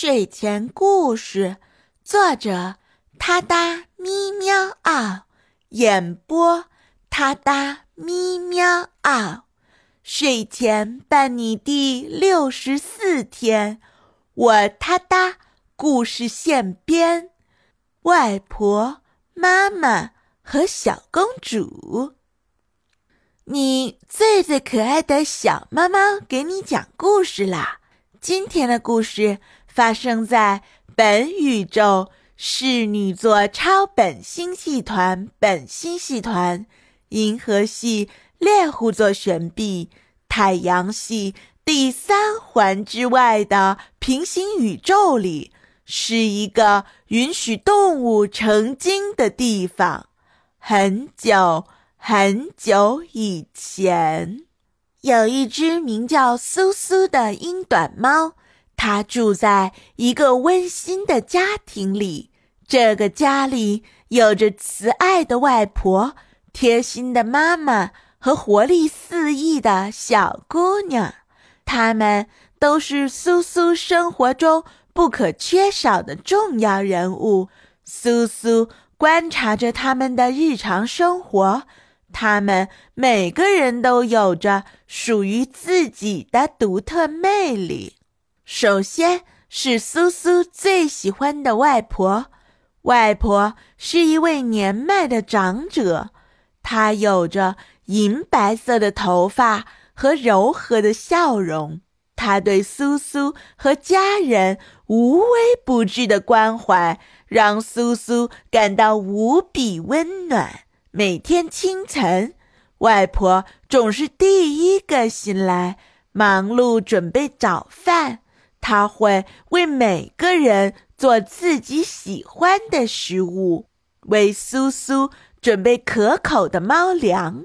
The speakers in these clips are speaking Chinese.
睡前故事，作者：他哒咪喵嗷，演播：他哒咪喵嗷。睡前伴你第六十四天，我他哒故事现编，外婆、妈妈和小公主。你最最可爱的小猫猫给你讲故事啦！今天的故事。发生在本宇宙侍女座超本星系团本星系团、银河系猎户座旋臂、太阳系第三环之外的平行宇宙里，是一个允许动物成精的地方。很久很久以前，有一只名叫苏苏的英短猫。他住在一个温馨的家庭里，这个家里有着慈爱的外婆、贴心的妈妈和活力四溢的小姑娘，她们都是苏苏生活中不可缺少的重要人物。苏苏观察着他们的日常生活，他们每个人都有着属于自己的独特魅力。首先是苏苏最喜欢的外婆，外婆是一位年迈的长者，她有着银白色的头发和柔和的笑容。她对苏苏和家人无微不至的关怀，让苏苏感到无比温暖。每天清晨，外婆总是第一个醒来，忙碌准备早饭。他会为每个人做自己喜欢的食物，为苏苏准备可口的猫粮，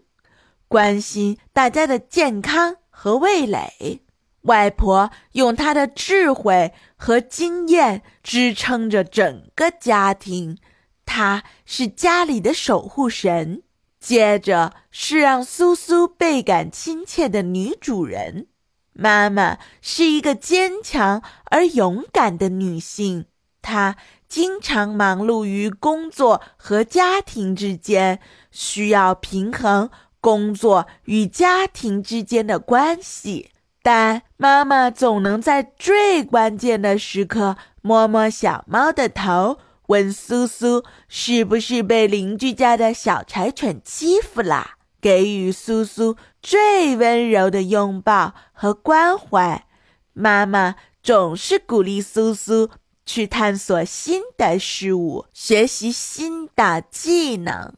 关心大家的健康和味蕾。外婆用她的智慧和经验支撑着整个家庭，她是家里的守护神。接着是让苏苏倍感亲切的女主人。妈妈是一个坚强而勇敢的女性，她经常忙碌于工作和家庭之间，需要平衡工作与家庭之间的关系。但妈妈总能在最关键的时刻摸摸小猫的头，问苏苏是不是被邻居家的小柴犬欺负啦。给予苏苏最温柔的拥抱和关怀，妈妈总是鼓励苏苏去探索新的事物，学习新的技能。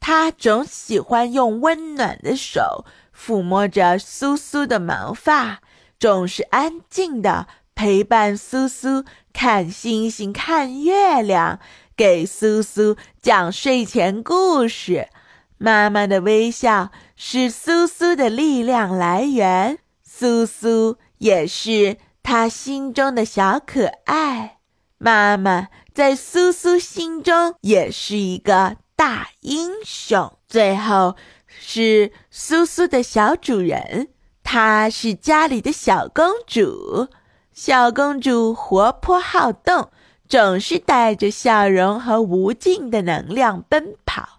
她总喜欢用温暖的手抚摸着苏苏的毛发，总是安静的陪伴苏苏看星星、看月亮，给苏苏讲睡前故事。妈妈的微笑是苏苏的力量来源，苏苏也是她心中的小可爱。妈妈在苏苏心中也是一个大英雄。最后是苏苏的小主人，她是家里的小公主。小公主活泼好动，总是带着笑容和无尽的能量奔跑。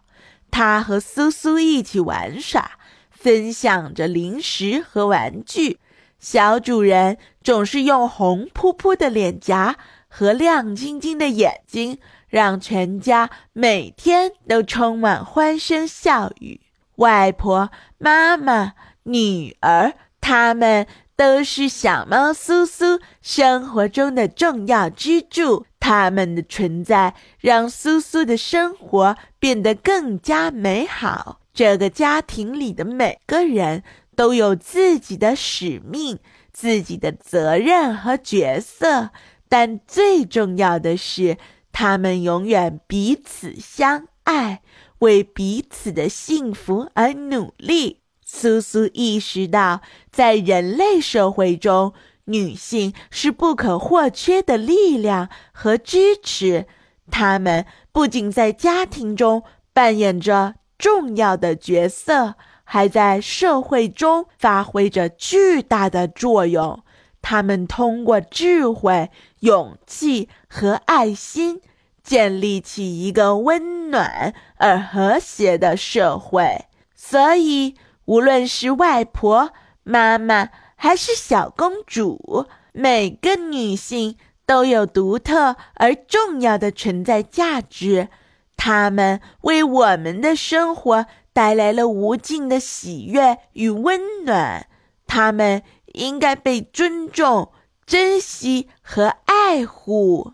他和苏苏一起玩耍，分享着零食和玩具。小主人总是用红扑扑的脸颊和亮晶晶的眼睛，让全家每天都充满欢声笑语。外婆、妈妈、女儿，他们。都是小猫苏苏生活中的重要支柱，他们的存在让苏苏的生活变得更加美好。这个家庭里的每个人都有自己的使命、自己的责任和角色，但最重要的是，他们永远彼此相爱，为彼此的幸福而努力。苏苏意识到，在人类社会中，女性是不可或缺的力量和支持。她们不仅在家庭中扮演着重要的角色，还在社会中发挥着巨大的作用。他们通过智慧、勇气和爱心，建立起一个温暖而和谐的社会。所以，无论是外婆、妈妈还是小公主，每个女性都有独特而重要的存在价值。她们为我们的生活带来了无尽的喜悦与温暖。她们应该被尊重、珍惜和爱护。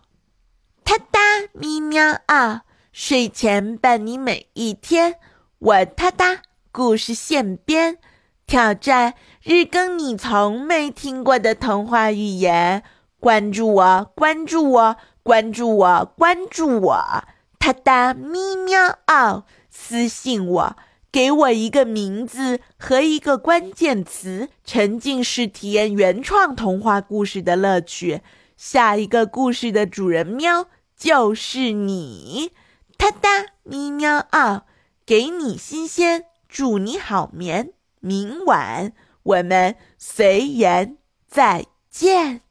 哒哒咪喵啊！睡前伴你每一天，我哒哒。故事现编，挑战日更你从没听过的童话语言。关注我，关注我，关注我，关注我！哒哒咪喵嗷，私信我，给我一个名字和一个关键词，沉浸式体验原创童话故事的乐趣。下一个故事的主人喵就是你！哒哒咪喵嗷，给你新鲜。祝你好眠，明晚我们随缘再见。